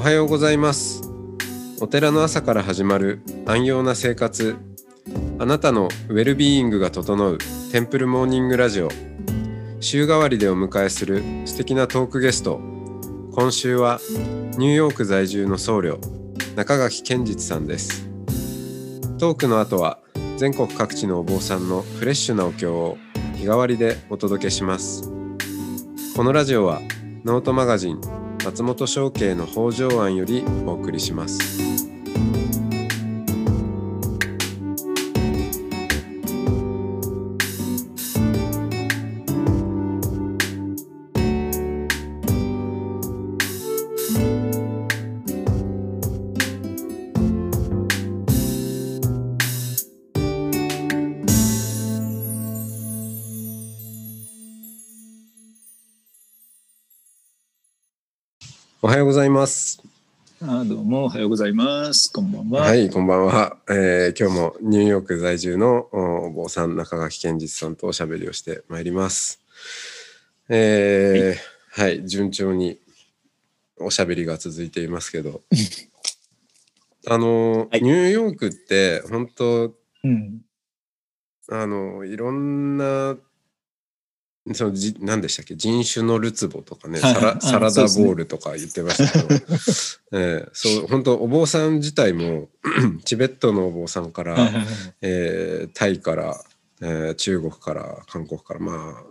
おはようございます。お寺の朝から始まる安養な生活。あなたのウェルビーイングが整うテンプルモーニングラジオ。週替わりでお迎えする素敵なトークゲスト。今週はニューヨーク在住の僧侶中垣健実さんです。トークの後は全国各地のお坊さんのフレッシュなお経を日替わりでお届けします。このラジオはノートマガジン松本商家の北条庵よりお送りします。はようございますあどうもおはようございます。こんばんは。はい、こんばんは、えー今日もニューヨーク在住のおお坊さん中垣健実さんとおしゃべりをしてまいります。えーはい、順調におしゃべりが続いていますけど、あの、はいニューヨークって本当うん。あのいろんなそのじ何でしたっけ？人種のるつぼとかね、はいはい。サラあサラダボールとか言ってましたけど、ええそう本当お坊さん自体も チベットのお坊さんから、はいはいはい。えータイから、えー中国から韓国からまあ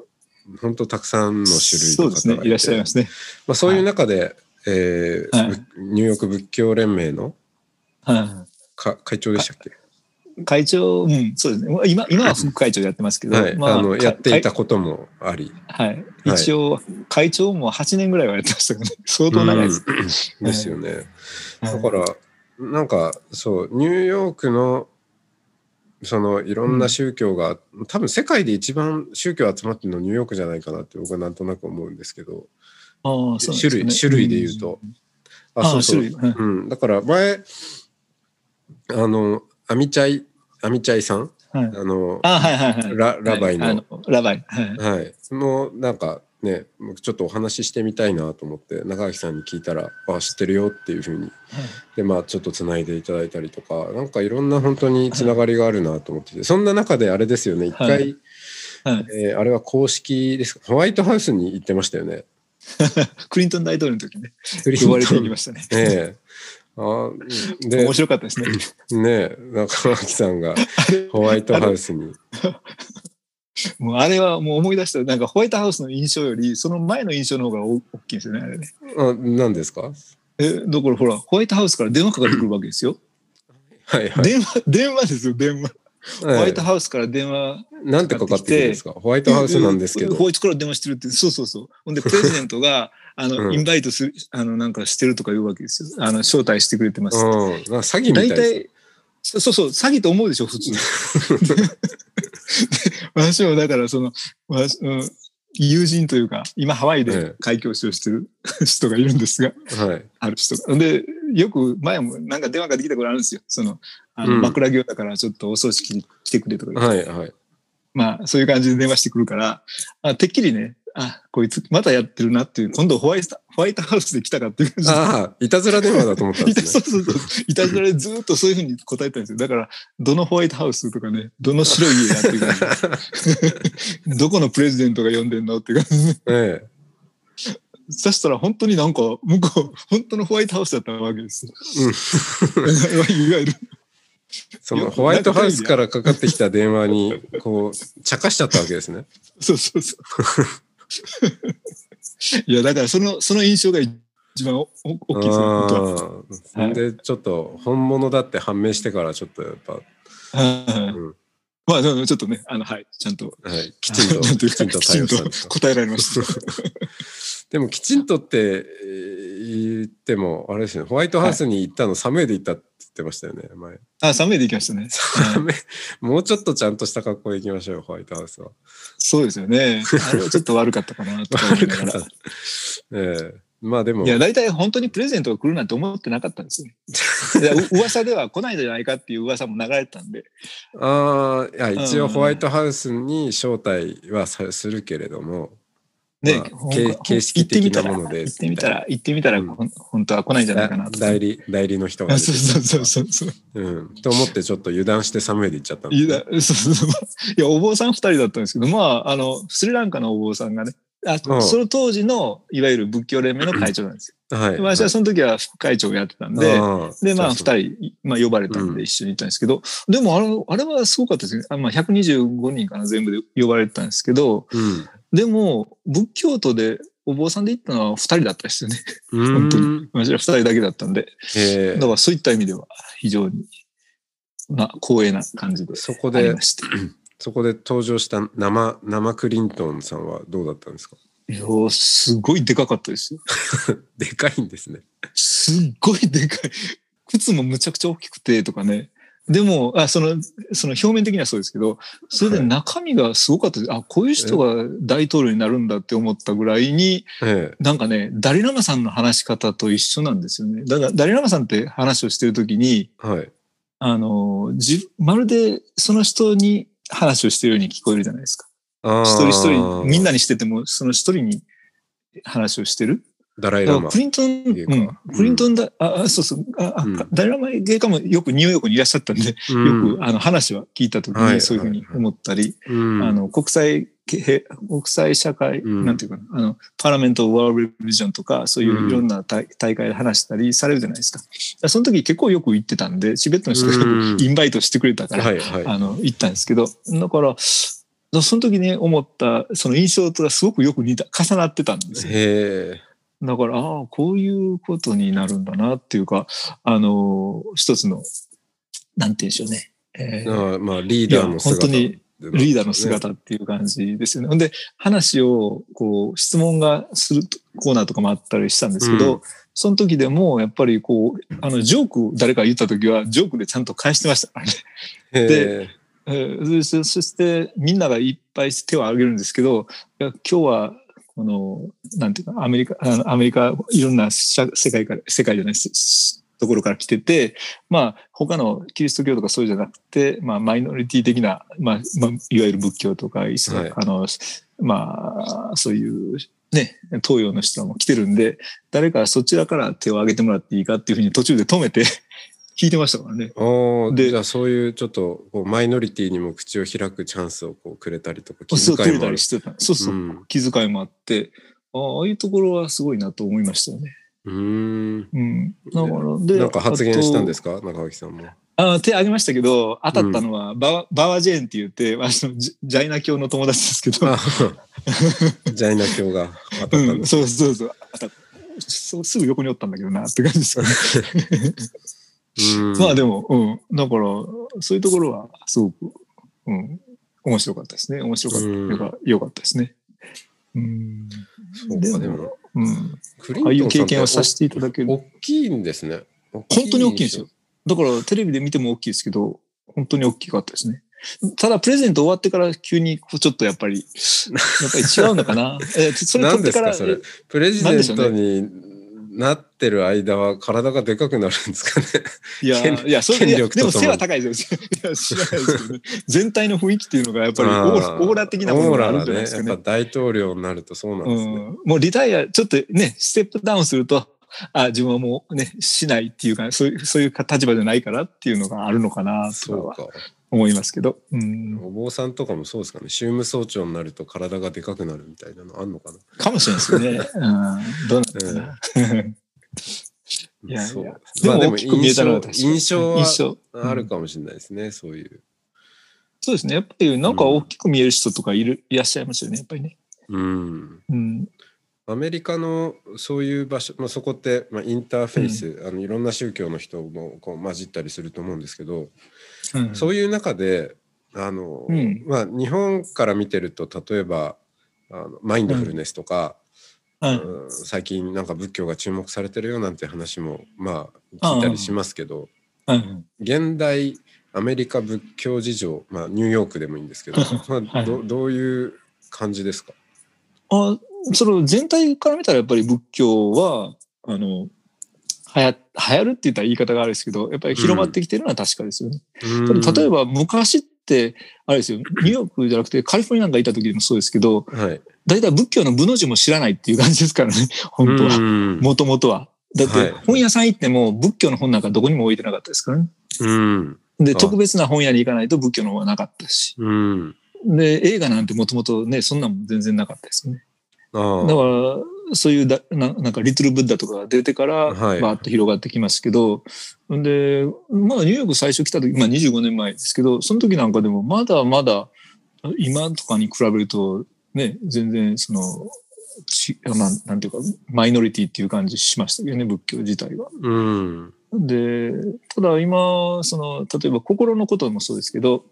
本当たくさんの種類のそうですね。方が。いらっしゃいますね。まあ、そういう中で、えーはい。ぶニューヨーク仏教連盟のはか会長でしたっけ、い会長、うん、そうですね。今、今は副会長やってますけど、はいあのかやっていたかこともあり。はい。一応、会長も8年ぐらいはやってましたからね。相当長いです。うんですよね。はいだからなんかそうニューヨークのそのいろんな宗教が、多分世界で一番宗教集まってるのニューヨークじゃないかなって僕はなんとなく思うんですけどあね種類種類で言うと。ああそうそう、うん、だから前あのアミチャイアミチャイさん？はい。あのあはいはいはい。ララバイの。はラバイ。はい。はい、もうなんかね僕ちょっとお話ししてみたいなと思って中垣さんに聞いたら「あ知ってるよ」っていうふうに。でまあちょっとつないでいただいたりとかなんかいろんな本当につながりがあるなと思っててそんな中であれですよね。一回、はい。はい。えーあれは公式ですか？ホワイトハウスに行ってましたよね。クリントン大統領の時ね、クリントン。呼ばれていきましたね。ええあで面白かったですね。ねえ中垣さんが ホワイトハウスにもうあれはもう思い出したら、なんかホワイトハウスの印象より、その前の印象の方が大大きいんですよね、あれね。あ何ですか？え、だからほら、ホワイトハウスから電話かかってくるわけですよ。はいはい、電話、電話ですよ、電話。ホワイトはハウスから電話。い、なんてかかってくるんですか？ホワイトハウスなんですけどホワイトから電話してるって、そうそうそう。ほんで、プレジデントが、あの、うんインバイトする、あの、なんかしてるとか言うわけですよ。あの、招待してくれてます。うん、なんか詐欺みたいそそうそう、詐欺と思うでしょ、普通。私もだから、その、私うん友人というか、今ハワイええで開教師をしてる 人がいるんですが、はいある人が。で、よく前もなんか電話ができたことあるんですよ。その、あのうん枕業だからちょっとお葬式に来てくれとか言って、はいはいまあそういう感じで電話してくるから、あてっきりね、あ、こいつまたやってるなっていう、今度ホワイトホワイトハウスで来たかっていう感じでああいたずら電話だと思ったんいたですね そうそうそう。いたずらでずっとそういうふうに答えたんですよ。だから、どのホワイトハウスとかね、どの白い家やっていう感じで どこのプレジデントが呼んでんのっていう感じで。えそしたら本当になんか、向こう、本当のホワイトハウスだったわけですよ。えうん、いわゆる。そのホワイトハウスからかかってきた電話にこう茶化しちゃったわけですね。そうそうそう。いや、だからその、その印象が一番大きいですね、でちょっと本物だって判明してからちょっとやっぱ、はいうんまあ、ちょっとね、あの、はい、ちゃんと、はい、きちんときちんと。答えられました。でもきちんとってえー言ってもあれですねホワイトハウスに行ったの寒いで行ったって言ってましたよね前。あ、寒いで行きましたね。寒いもうちょっとちゃんとした格好で行きましょうよホワイトハウスは。そうですよね。あれはちょっと悪かったかなとか思いながら。ええまあでもいや、大体本当にプレゼントが来るなんて思ってなかったんですよね。いやう 噂では来ないんじゃないかっていう噂も流れてたんで。ああいや一応うんホワイトハウスに招待はさするけれども、ね、まあ形形式的なもので行ってみたら、行ってみたら、本当は来ないんじゃないかなとか。代理代理の人が そうそうそうそうそう。うん、と思ってちょっと油断してサムエで行っちゃったんですいや、そうそうそう。いや、お坊さん二人だったんですけど、まあ、あの、スリランカのお坊さんがね、あうんその当時の、いわゆる仏教連盟の会長なんですよ。はい。で私はその時は副会長をやってたんで、あーで、まあ、二人、まあ、呼ばれたんうんで一緒に行ったんですけど、でもあれ、あれはすごかったですね。あまあ、125人かな、全部で呼ばれてたんですけど、でも、仏教徒で、お坊さんで行ったのは二人だったですよね。うん。本当にうん私は二人だけだったんで。だからそういった意味では、非常に、まあ、光栄な感じでそこでありま、して。そこで登場した生、生クリントンさんはどうだったんですか？いやーすごいでかかったですよ。でかいんですね。すっごいでかい。靴もむちゃくちゃ大きくてとかね。でも、あその、その表面的にはそうですけど、それで中身がすごかったです。あ、こういう人が大統領になるんだって思ったぐらいに、えなんかね、ダリラマさんの話し方と一緒なんですよね。だから、ダリラマさんって話をしてるときに、え。はい。あの、じ、まるでその人に話をしてるように聞こえるじゃないですか。一人一人、みんなにしてても、その一人に話をしてる。ダライラマ。だからク。リントン、うん、クリントンだ、あ、あそうそう、あ、あうん。ダイラマ芸家もよくニューヨークにいらっしゃったんで、ようん。くあの話は聞いたときはいにそういうふうに思ったり、うん。あの、国際、へ国際社会、うんなんていうかな、あの、パーラメント・ワールド・レビジョンとか、そういういろんな大大会で話したりされるじゃないですか。だからその時結構よく行ってたんで、チベットの人がインバイトしてくれたから、はいはい。あの、行ったんですけど、だから、その時に思った、その印象とはすごくよく似た、重なってたんですよ。だから、ああ、こういうことになるんだなっていうか、あの、一つの、なんて言うんでしょうね。えーあーまあ、リーダーの姿。いや本リーダーの姿っていう感じですよね。ほんで、話を、こう、質問がするコーナーとかもあったりしたんですけど、うんその時でも、やっぱりこう、あの、ジョークを誰か言った時は、ジョークでちゃんと返してましたからね。へでえーそそして、みんながいっぱい手を挙げるんですけど、いや今日は、この、なんていうか、アメリカ、あのアメリカ、いろんな社世界から、世界じゃないです、ところから来てて、まあ、他のキリスト教とかそうじゃなくて、まあ、マイノリティ的な、まあ、まあ、いわゆる仏教とか、イスラはいあの、まあ、そういう、ね、東洋の人も来てるんで、誰かそちらから手を挙げてもらっていいかっていうふうに途中で止めて 聞いてましたからね。でじゃあそういうちょっとこうマイノリティにも口を開くチャンスをこうくれたりとか気遣いもある。そうそう。うん気遣いもあって、あああいうところはすごいなと思いましたよね。うーんうん。だから、で、なんか発言したんですか？か中垣さんも。あ手挙げましたけど、当たったのはバワ、バワジェーンって言って、私のジジャイナ教の友達ですけど、あジャイナ教が当たったんうん、です。そうそうそう。当たったそうすぐ横におったんだけどなって感じですよね。うん まあでも、うん。だから、そういうところはすごく、うん。面白かったですね。面白かった。よかったですね。うん。そうかでもうん。クリンああいう経験をさせていただける。大きいんですね。本当に大きいんですよ。。だからテレビで見ても大きいですけど、本当に大きかったですね。ただプレゼント終わってから急にこうちょっとやっぱり、やっぱり違うのかな。えそれ何取ってから。プレジデントになってる間は体がでかくなるんですかね。いや、権いや、それいや権力とともにでも背は高いですよ。いや、知らないですけどね。全体の雰囲気っていうのがやっぱりオーオーラ的なものがあるんじゃないオーラがね。やっですかね。ぱ大統領になるとそうなんですね。うん、もうリタイア、ちょっとね、ステップダウンすると、あ自分はもうね、しないっていうか、そういう、そういう立場じゃないからっていうのがあるのかな、とはそうか。思いますけど。うん。お坊さんとかもそうですかね。宗務総長になると体がでかくなるみたいなのあんのかな。かもしれないですよね。うん。どうなのかな。いやいやそうでもまあ大きく見えた印象はあるかもしれないですね。そういう。そうですね。やっぱりなんか大きく見える人とかいる、いらっしゃいますよね、やっぱりね。うん。うん。アメリカのそういう場所、まあ、そこって、まあ、インターフェイス、あのいろんな宗教の人もこう混じったりすると思うんですけど、うん、そういう中であの、うん。まあ、日本から見てると例えばあのマインドフルネスとか、うん。うん最近なんか仏教が注目されてるよなんて話もまあ聞いたりしますけど、うん。現代アメリカ仏教事情、まあ、ニューヨークでもいいんですけど、まあ、どどういう感じですか？あその全体から見たらやっぱり仏教は、あの、流行流行るって言ったら言い方があるんですけど、やっぱり広まってきてるのは確かですよね。ただ例えば、ば昔って、あれですよ、ニューヨークじゃなくてカリフォルニアなんかいた時でもそうですけど、はい大体仏教の部の字も知らないっていう感じですからね、本当は。うんもともとは。だってはい本屋さん行っても仏教の本なんかどこにも置いてなかったですからね。うん。で、あ特別な本屋に行かないと仏教の本はなかったし。うん。で、映画なんてもともとね、そんなんも全然なかったですよね。だから、そういうだな、なんか、リトルブッダとかが出てから、はいバーッと広がってきますけど、で、まだニューヨーク最初来た時、まあ25年前ですけど、その時なんかでも、まだまだ、今とかに比べると、ね、全然、その、ちまあ、なんていうか、マイノリティっていう感じしましたけどね、仏教自体は。うん。で、ただ今、その、例えば心のこともそうですけど、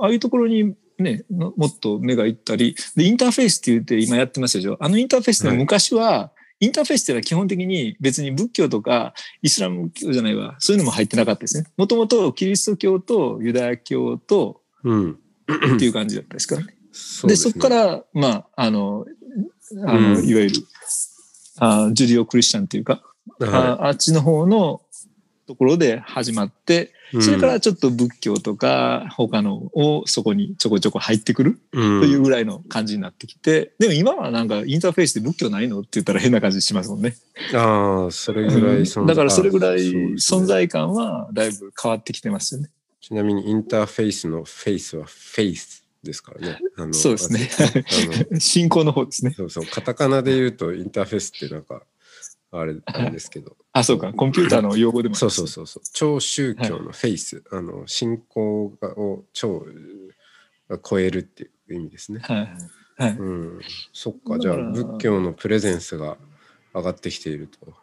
ああいうところにね、のもっと目がいったり、で、インターフェースって言って今やってますでしょ？あのインターフェースではい昔は、インターフェースっていうのは基本的に別に仏教とかイスラム教じゃないわ、そういうのも入ってなかったですね。もともとキリスト教とユダヤ教とうん。っていう感じだったですからね。そで、そこから、まあ、あの、あの、うんいわゆる、あジュディオ・クリスチャンっていうか、はああっちの方のところで始まって、い。それからちょっと仏教とか他のをそこにちょこちょこ入ってくるうん、というぐらいの感じになってきて、でも今はなんかインターフェースで仏教ないのって言ったら変な感じしますもんね。ああ、それぐらい存在、だからそれぐらい存在感はだいぶ変わってきてますよね。ちなみにインターフェイスのフェイスはフェイスですからね。あのそうですねあの 信仰の方ですね。そうそう、カタカナで言うとインターフェースってなんか、あれあれですけど、あ、そうか。コンピューターの用語でも そうそうそうそう、超宗教のフェイス、あの信仰がを超が超えるっていう意味ですね。はい。はい。うん、そっか、じゃあ仏教のプレゼンスが上がってきていると。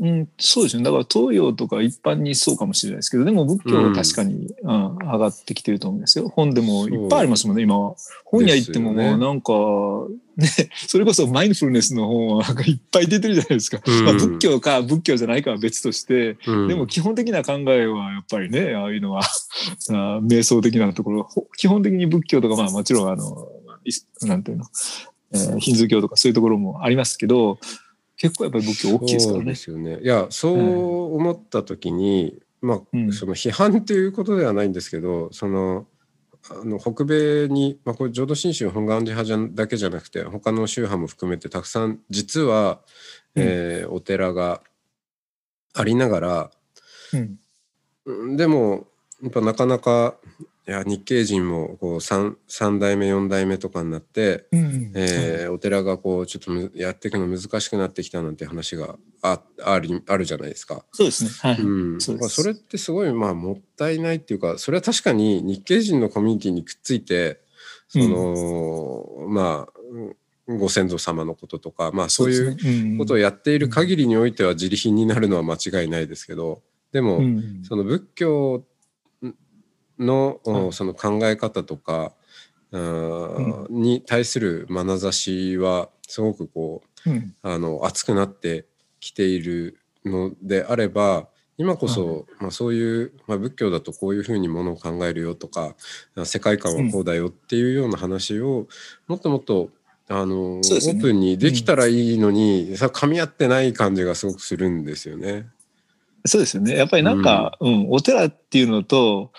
うん、そうですね。だから東洋とか一般にそうかもしれないですけど、でも仏教は確かに、うん上がってきてると思うんですよ。本でもいっぱいありますもんね、今は。本屋行ってもですよねなんか、ね、それこそマインドフルネスの本はなんかいっぱい出てるじゃないですか。うんまあ、仏教か仏教じゃないかは別として、うんでも基本的な考えはやっぱりね、ああいうのは、あ瞑想的なところ、ほ基本的に仏教とか、まあもちろんあの、なんていうの、えーヒンズー教とかそういうところもありますけど、結構やっぱり仏教大きいですからねで。すよね。いや、そう思った時に、まあ、うんその批判ということではないんですけど、その、あの北米に、まあ、これ浄土真宗本願寺派じゃだけじゃなくて他の宗派も含めてたくさん実は、うんえーお寺がありながらうんうんでもやっぱなかなかいや日系人もこう 3, 3代目4代目とかになって、うんえーお寺がこうちょっとむやっていくの難しくなってきたなんて話があありあるじゃないですか。そうですね。はい。うん、そうです。まあそれってすごいまあもったいないっていうかそれは確かに日系人のコミュニティにくっついてその、まあうんご先祖様のこととかまあそういううことをやっている限りにおいては自利品になるのは間違いないですけどでも、うん。その仏教の、はいその考え方とか、うん。に対する眼差しはすごくこううん。あの熱くなってきているのであれば今こそ、まあ、そういう、まあ、仏教だとこういうふうにものを考えるよとか世界観はこうだよっていうような話をもっともっとあの、ね。オープンにできたらいいのに、さ噛み合ってない感じがすごくするんですよね。そうですよね。やっぱりなんか、うん、お寺っていうのと、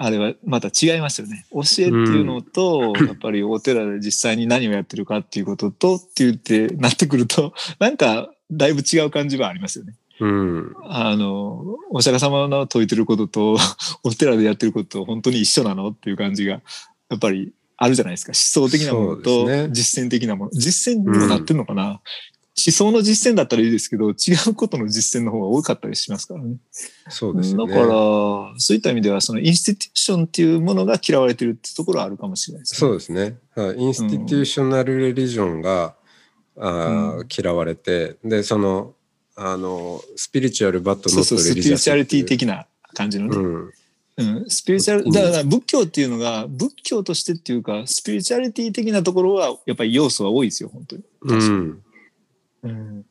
あれはまた違いますよね。教えっていうのと、やっぱりお寺で実際に何をやってるかっていうこととって言ってなってくると、なんかだいぶ違う感じはありますよね。うん、あの、お釈迦様の説いてることと、お寺でやってることと本当に一緒なのっていう感じが、やっぱりあるじゃないですか。思想的なものと実践的なもの。実践にもなってるのかな、思想の実践だったらいいですけど、違うことの実践の方が多かったりしますからね。そうですよね。だから、そういった意味では、そのインスティテューションっていうものが嫌われてるってところはあるかもしれないです、そうですね。はいインスティテューショナルレリジョンが、うん嫌われてでそのあのスピリチュアルバットノットそうそう、スピレリチュアリティ的な感じのね。うんうん、スピリチュアル、うんだから仏教っていうのが、仏教としてっていうか、スピリチュアリティ的なところは、やっぱり要素は多いですよ、本当に。うんうん。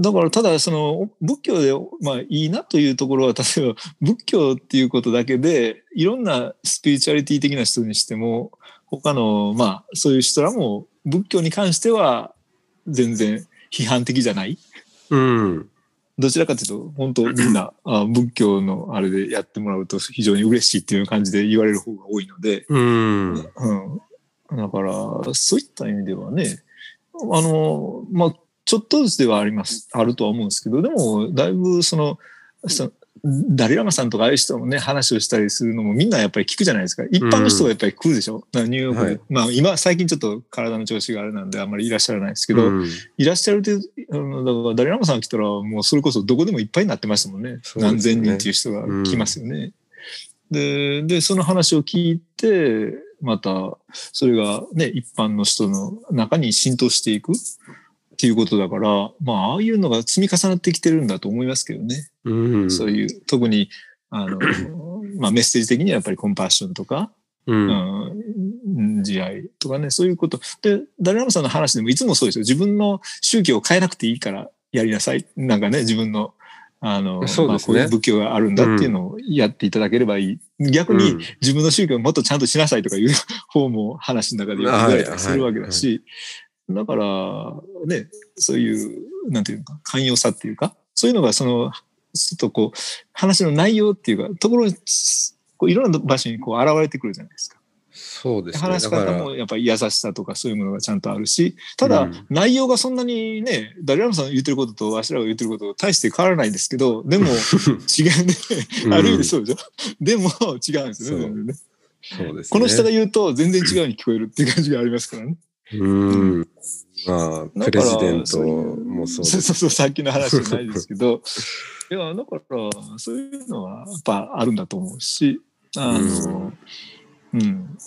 だから、ただ、その、仏教で、まあ、いいなというところは、例えば、仏教っていうことだけで、いろんなスピリチュアリティ的な人にしても、他の、まあ、そういう人らも、仏教に関しては、全然批判的じゃない。うん。どちらかというと、本当みんな、あ仏教のあれでやってもらうと非常に嬉しいっていう感じで言われる方が多いので、うん。うん、だから、そういった意味ではね、あの、まあ、ちょっとずつではあります、あるとは思うんですけど、でも、だいぶその、そのダリラマさんとかああいう人もね、話をしたりするのもみんなやっぱり聞くじゃないですか。一般の人がやっぱり来るでしょ、だからニューヨークで。はい。まあ今、最近ちょっと体の調子があれなんであんまりいらっしゃらないですけど、うん。いらっしゃるって、あのだからダリラマさん来たらもうそれこそどこでもいっぱいになってましたもんね。ね。何千人っていう人が来ますよね。で、で、その話を聞いて、また、それがね、一般の人の中に浸透していくっていうことだから、まあ、ああいうのが積み重なってきてるんだと思いますけどね。うんそういう、特に、あの、まあ、メッセージ的にはやっぱりコンパッションとか、うんうん、慈愛とかね、そういうこと。で、ダリラムさんの話でもいつもそうですよ。自分の宗教を変えなくていいからやりなさい。なんかね、自分の、あの、そうねまあ、こういう仏教があるんだっていうのをやっていただければいい。逆にうん自分の宗教をもっとちゃんとしなさいとかいう方も話の中で言われたりするわけだし、だから、ね、そういう、なんていうのか、寛容さっていうか、そういうのがその、ちょっとこう、話の内容っていうか、ところに、こういろんな場所にこう現れてくるじゃないですか。そうですね。話しだから方もやっぱり優しさとかそういうものがちゃんとあるし、ただ、うん内容がそんなにね、ダリラムさんの言ってることとわしらが言ってること大して変わらないんですけど、でも 違うね。うんある意味そうでしょ。でも違うんですよねね。そうですね。この人が言うと全然違うに聞こえるっていう感じがありますからね。うん。まあ、プレジデントもそう。そうそうさっきの話じゃないですけど、いや、だから、そういうのはやっぱあるんだと思うし、あの、うん、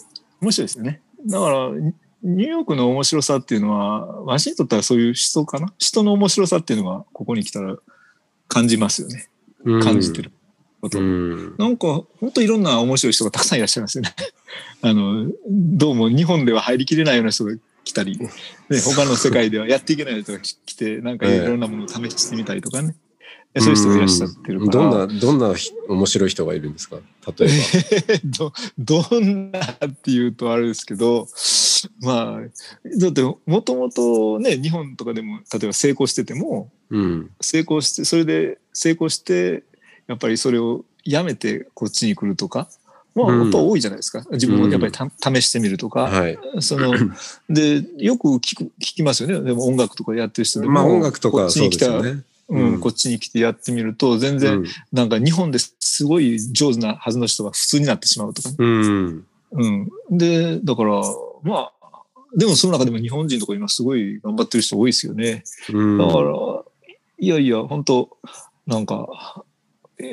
面白いですよね。だから、ニニューヨークの面白さっていうのは、わしにとってはそういう人かな？人の面白さっていうのが、ここに来たら感じますよね。うん感じてること。うん。なんか、本当いろんな面白い人がたくさんいらっしゃいますよね。あの、どうも日本では入りきれないような人が来たり、ね、他の世界ではやっていけない人が来て、なんかいろんなものを試してみたりとかね。そういう人がいらっしゃってる。どんな、どんなひ面白い人がいるんですか？例え ど、どんなっていうとあれですけど、まあ、だってもともとね、日本とかでも、例えば成功してても、ば。うん。成功して、それで成功して、やっぱりそれをやめてこっちに来るとか、まあ、うんやっぱ多いじゃないですか。自分もやっぱりた、試してみるとか。はい。その、で、よく聞く、聞きますよね。でも音楽とかやってる人でも。まあ音楽とかこっちそうに来た、ですよね。うん、うんこっちに来てやってみると、全然、うんなんか日本ですごい上手なはずの人が普通になってしまうとかね。うん。うん。で、だから、まあ、でもその中でも日本人とか今すごい頑張ってる人多いですよね。うん。だから、いやいや、本当なんか、え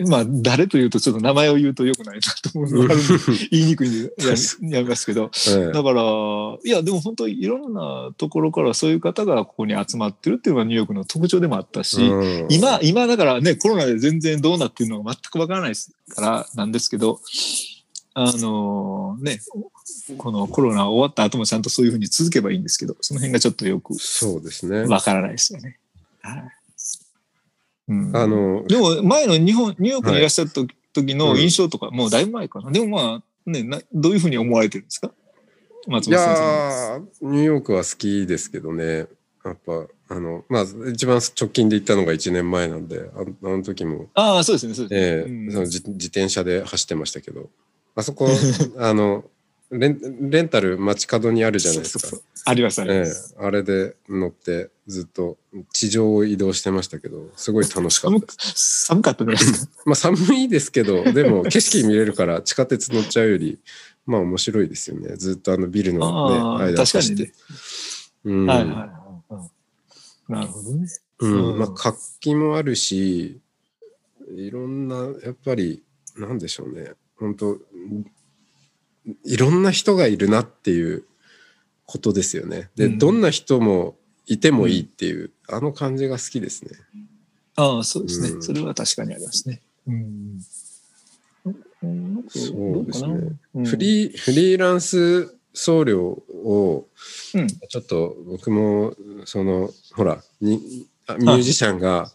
まあ、誰というとちょっと名前を言うと良くないなと思うのが言いにくいんでややめますけど、ええだから、いや、でも本当いろんなところからそういう方がここに集まってるっていうのがニューヨークの特徴でもあったし、うん今、今だからね、コロナで全然どうなってるのが全くわからないですからなんですけど、あのね、このコロナ終わった後もちゃんとそういうふうに続けばいいんですけど、その辺がちょっとよくそうですね。わからないですよね。はい。うん、あの、でも前の日本、ニューヨークにいらっしゃった時時のうん印象とか、もうだいぶ前かな。でもまあ、ね、などういうふうに思われてるんですか？松い本ニューヨークは好きですけどね。やっぱ、あの、まあ、一番直近で行ったのが1年前なんで、ああの時も、ああ、そうですね、そうですね。ええうん。その自自転車で走ってましたけど、あそこ、あの、レンレンタル街角にあるじゃないですか。そうそうそうあります、ありええます。あれで乗ってずっと地上を移動してましたけど、すごい楽しかった。寒かったじゃないですか。まあ寒いですけど、でも景色見れるから地下鉄乗っちゃうより、まあ面白いですよね。ずっとあのビルの、ね、間確かにね走って。。うんはいはいはいうん。なるほどね。うんうんまあ活気もあるし、いろんな、やっぱり、なんでしょうね。本当いろんな人がいるなっていうことですよね。で、うん。どんな人もいてもいいっていう、あの感じが好きですね。ああ、そうですね。うん。それは確かにありますね。うん。うん。そうですね。うん。フリー、フリーランス僧侶を、うん。ちょっと僕も、その、ほら、にあミュージシャンが、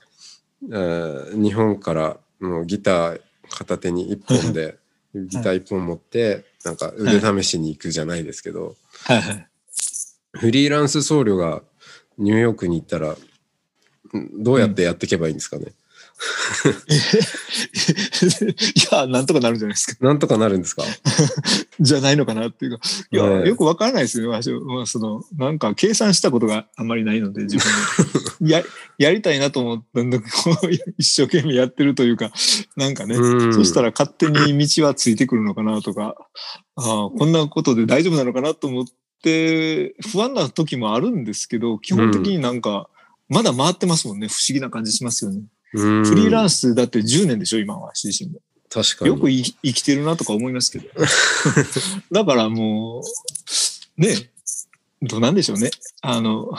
えー日本からもうギター片手に一本で、ギター一本持って、なんか腕試しに行くじゃないですけど、はいはい。フリーランス僧侶がニューヨークに行ったら、んどうやってやっていけばいいんですかね？いや、なんとかなるんじゃないですか。なんとかなるんですか？じゃないのかなっていうか。いや、よくわからないですよね。私まあ、その、なんか計算したことがあんまりないので、自分で。や、やりたいなと思ったんだけど、一生懸命やってるというか、なんかね、うんそしたら勝手に道はついてくるのかなとか、ああこんなことで大丈夫なのかなと思って、不安な時もあるんですけど、基本的になんか、まだ回ってますもんね。不思議な感じしますよね。うんフリーランスだって10年でしょ、今は、私自身も。確かに。よくい生きてるなとか思いますけど。だからもう、ね、どうなんでしょうね。あの、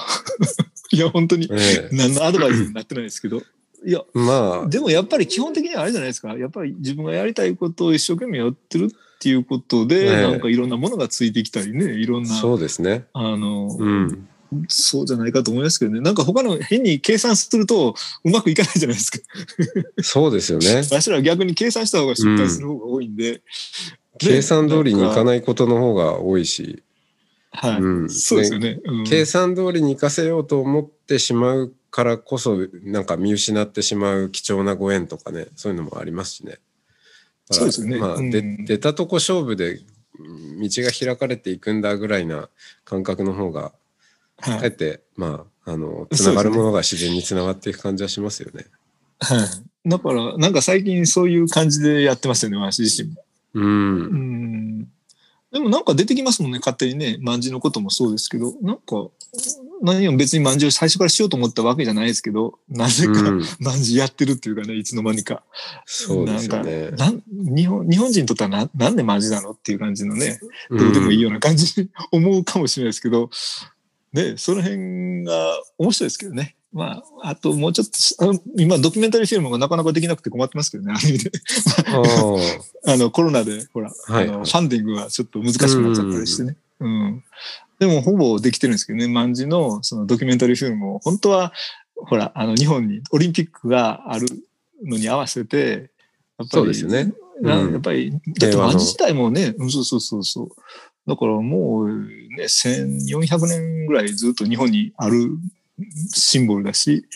いや、本当にええ何のアドバイスになってないですけど。いや、まあ、でもやっぱり基本的にはあれじゃないですか。やっぱり自分がやりたいことを一生懸命やってるっていうことで、ええなんかいろんなものがついてきたりね、いろんな、そうですね。あの、うん。そうじゃないかと思いますけどね。なんか他の変に計算するとうまくいかないじゃないですか。そうですよね。私らは逆に計算した方が失敗する方が多いんで。計算通りにいかい。ないことの方が多いし、はい。うんそうですよね。うん計算通りに生かせようと思ってしまうからこそなんか見失ってしまう貴重なご縁とかねそういうのもありますしね。そうですよねまあ、出たとこ勝負でうん道が開かれていくんだぐらいな感覚の方がはいかえってまああのつながるものが自然につながっていく感じはしますよね。はい。だから、なんか最近そういう感じでやってますよね、私自身も。う。うんん。でもなんか出てきますもんね、勝手にね。万字のこともそうですけど、なんか、何も別に万字を最初からしようと思ったわけじゃないですけど、なぜかうん万字やってるっていうかね、いつの間にか。そうですよね。なん日本日本人にとってはななんで万字なのっていう感じのね、どうでもいいような感じに 思うかもしれないですけど、ね、その辺が面白いですけどね。まあ、あともうちょっと、あの今ドキュメンタリーフィルムがなかなかできなくて困ってますけどね、ある意味で。あ あの、コロナで、ほら、はいあのファンディングがちょっと難しくなっちゃったりしてね。うん。でも、ほぼできてるんですけどね、万字のそのドキュメンタリーフィルムを、本当は、ほら、あの、日本にオリンピックがあるのに合わせて、やっぱり、そうですよね。なうんやっぱり、だって万字自体もね、うんそうそうそうそう。だからもうね、1400年ぐらいずっと日本にあるシンボルだし、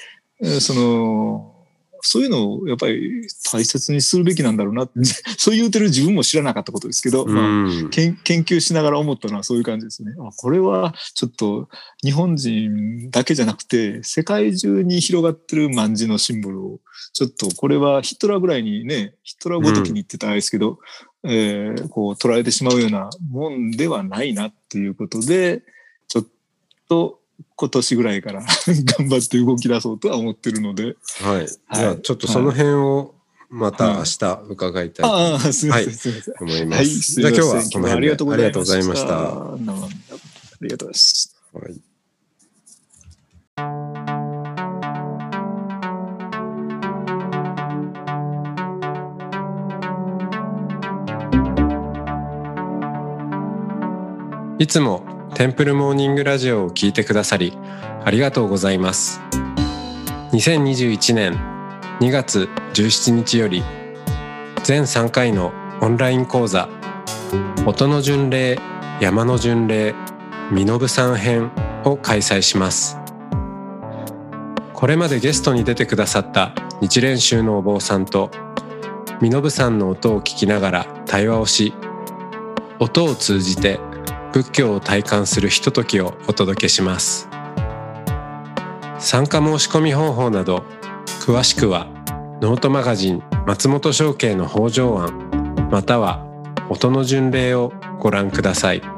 えーその、そういうのをやっぱり大切にするべきなんだろうなって、そう言うてる自分も知らなかったことですけど、研究しながら思ったのはそういう感じですね。あこれはちょっと日本人だけじゃなくて世界中に広がってる万字のシンボルをちょっとこれはヒトラーぐらいにねヒトラーごときに言ってたんですけど、えーこう捉えてしまうようなもんではないなっていうことでちょっと今年ぐらいから 頑張って動き出そうとは思ってるので。はい。じゃあちょっとその辺をまた明日伺いたいとああ、すみません、はいすみません。思います。はい、じゃあ今日はこの辺でありがとうございました。ありがとうございました。なんだありがとうございます。はいいつもテンプルモーニングラジオを聞いてくださりありがとうございます。2021年2月17日より全3回のオンライン講座音の巡礼山の巡礼身延さん編を開催します。これまでゲストに出てくださった日蓮宗のお坊さんと身延さんの音を聞きながら対話をし音を通じて仏教を体感するひとときをお届けします。参加申し込み方法など詳しくはノートマガジン松本商家の北条案または音の巡礼をご覧ください。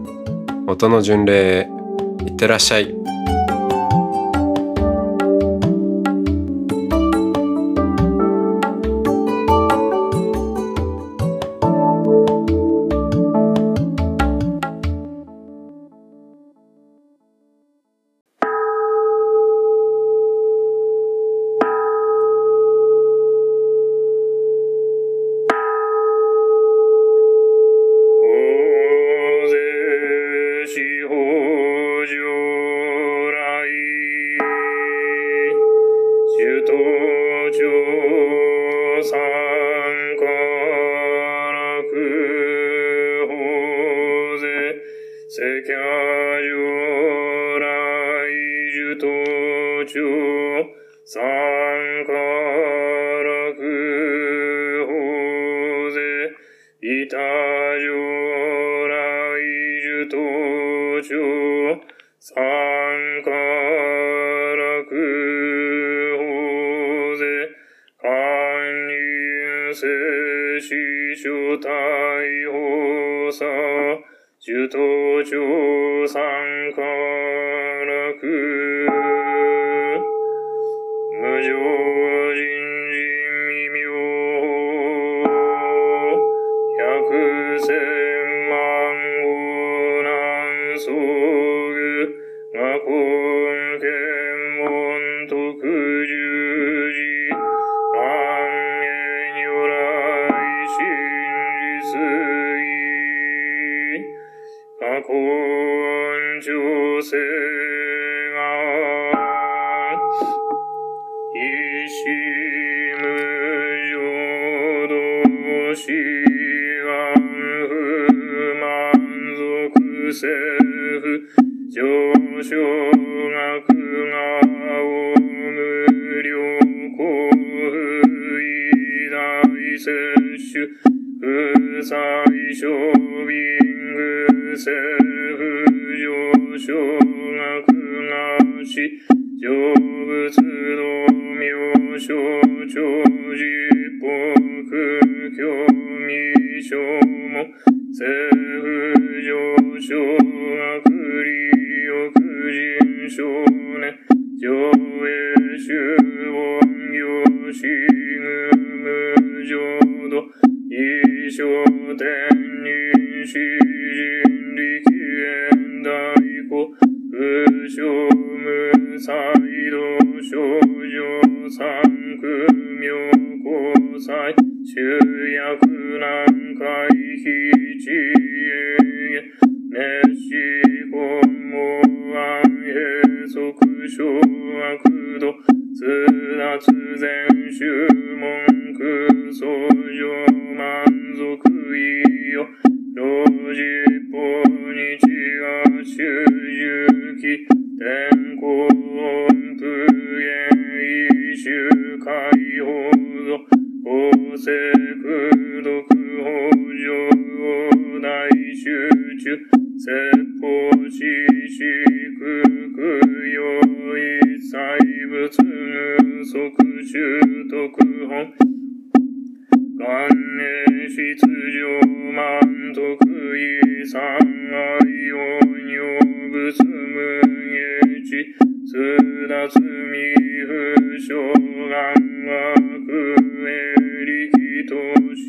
音の巡礼へいってらっしゃい。修音よし。すだつみ不祥願悪りきとし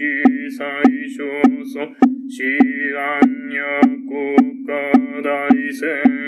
最小祖、死安や国家大戦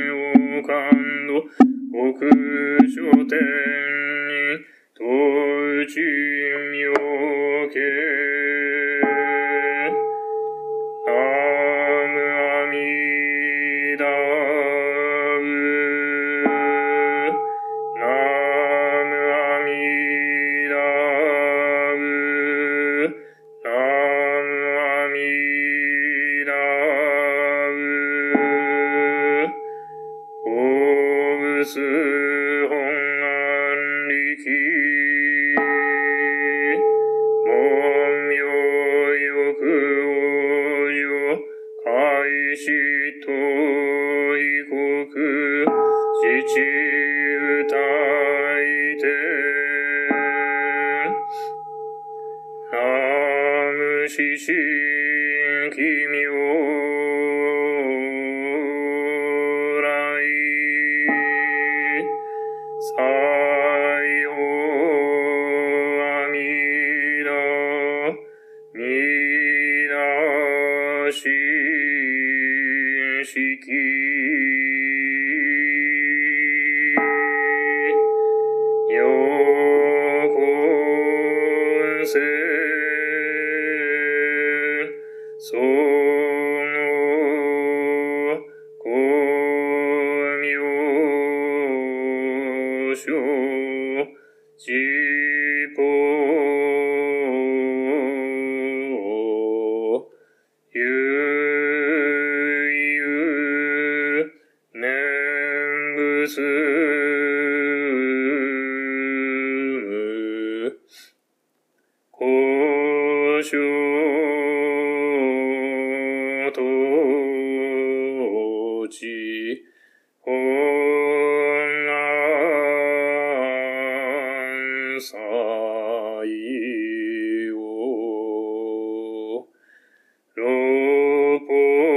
Locus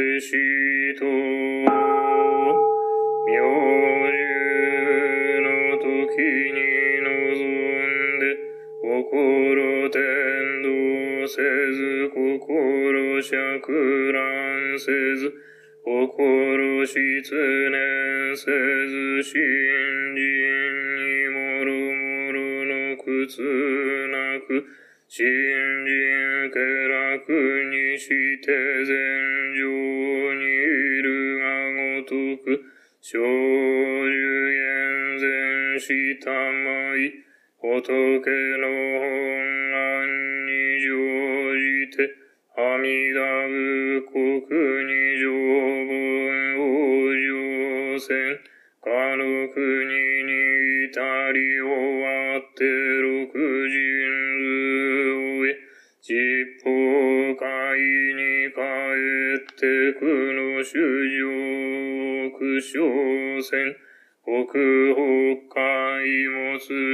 でしと、明寿の時に臨んで、心天道せず、心釈乱せず、心失念せず、信心にもろもろの苦痛なく、信心気楽にして禅したまい、仏の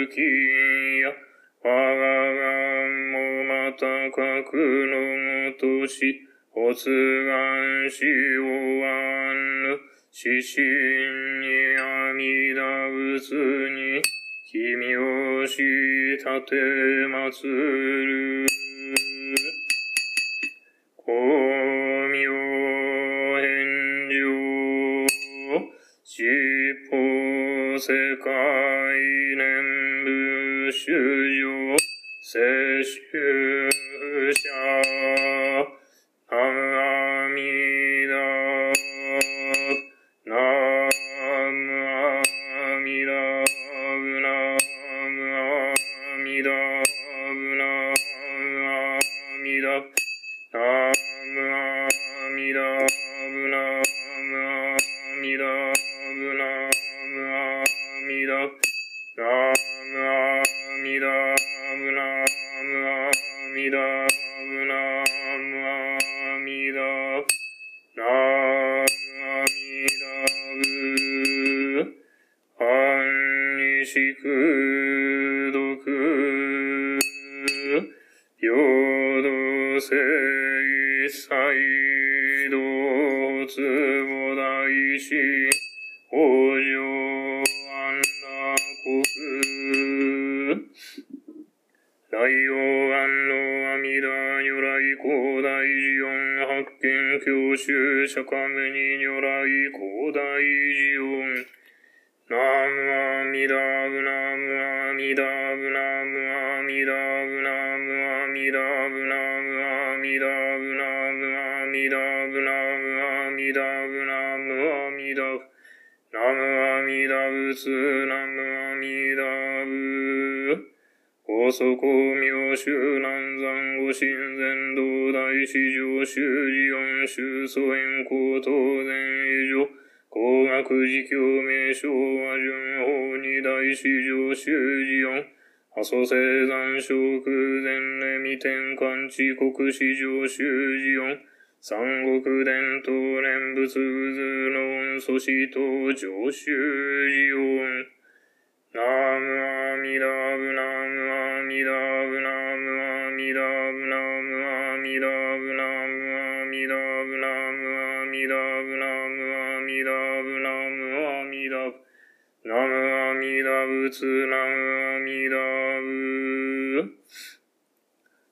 も月や、我が願もまた核のごとし、発願しおわぬ、死神に阿弥陀仏に、君をし立て祭る。光明返上、七宝世界修行、世修平等性一切同つぼ大師、往生安楽国。大王安の阿弥陀如来広大寺音発見教習釈迦目に如来広大寺音。南無阿弥陀、南無阿弥陀高祖公明宗南山五神禅道大師上修寺四宗祖円高東禅以上。工学寺教名称は順法に大師上修寺四。阿蘇生山小空前年未天官地国史上修寺四。三国伝統念仏図の祖師と上州寺音。ミダブツナムアミダブ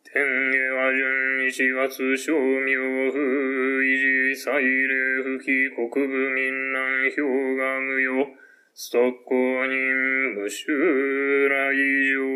天下は順一月正明風維持祭礼吹き国部民南氷河無用ストッコ人無修来上。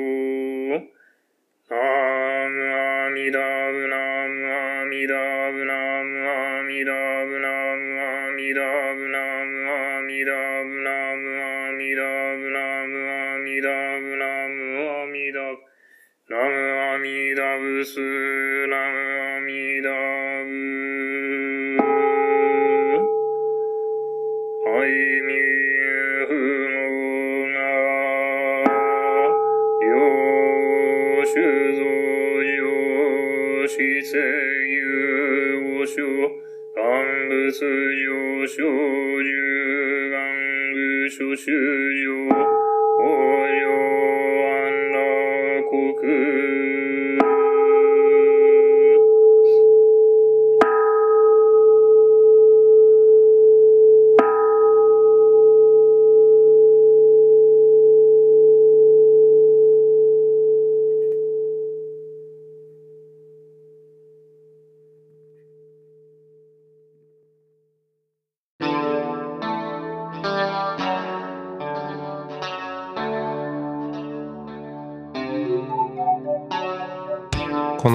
諸主上往上安楽国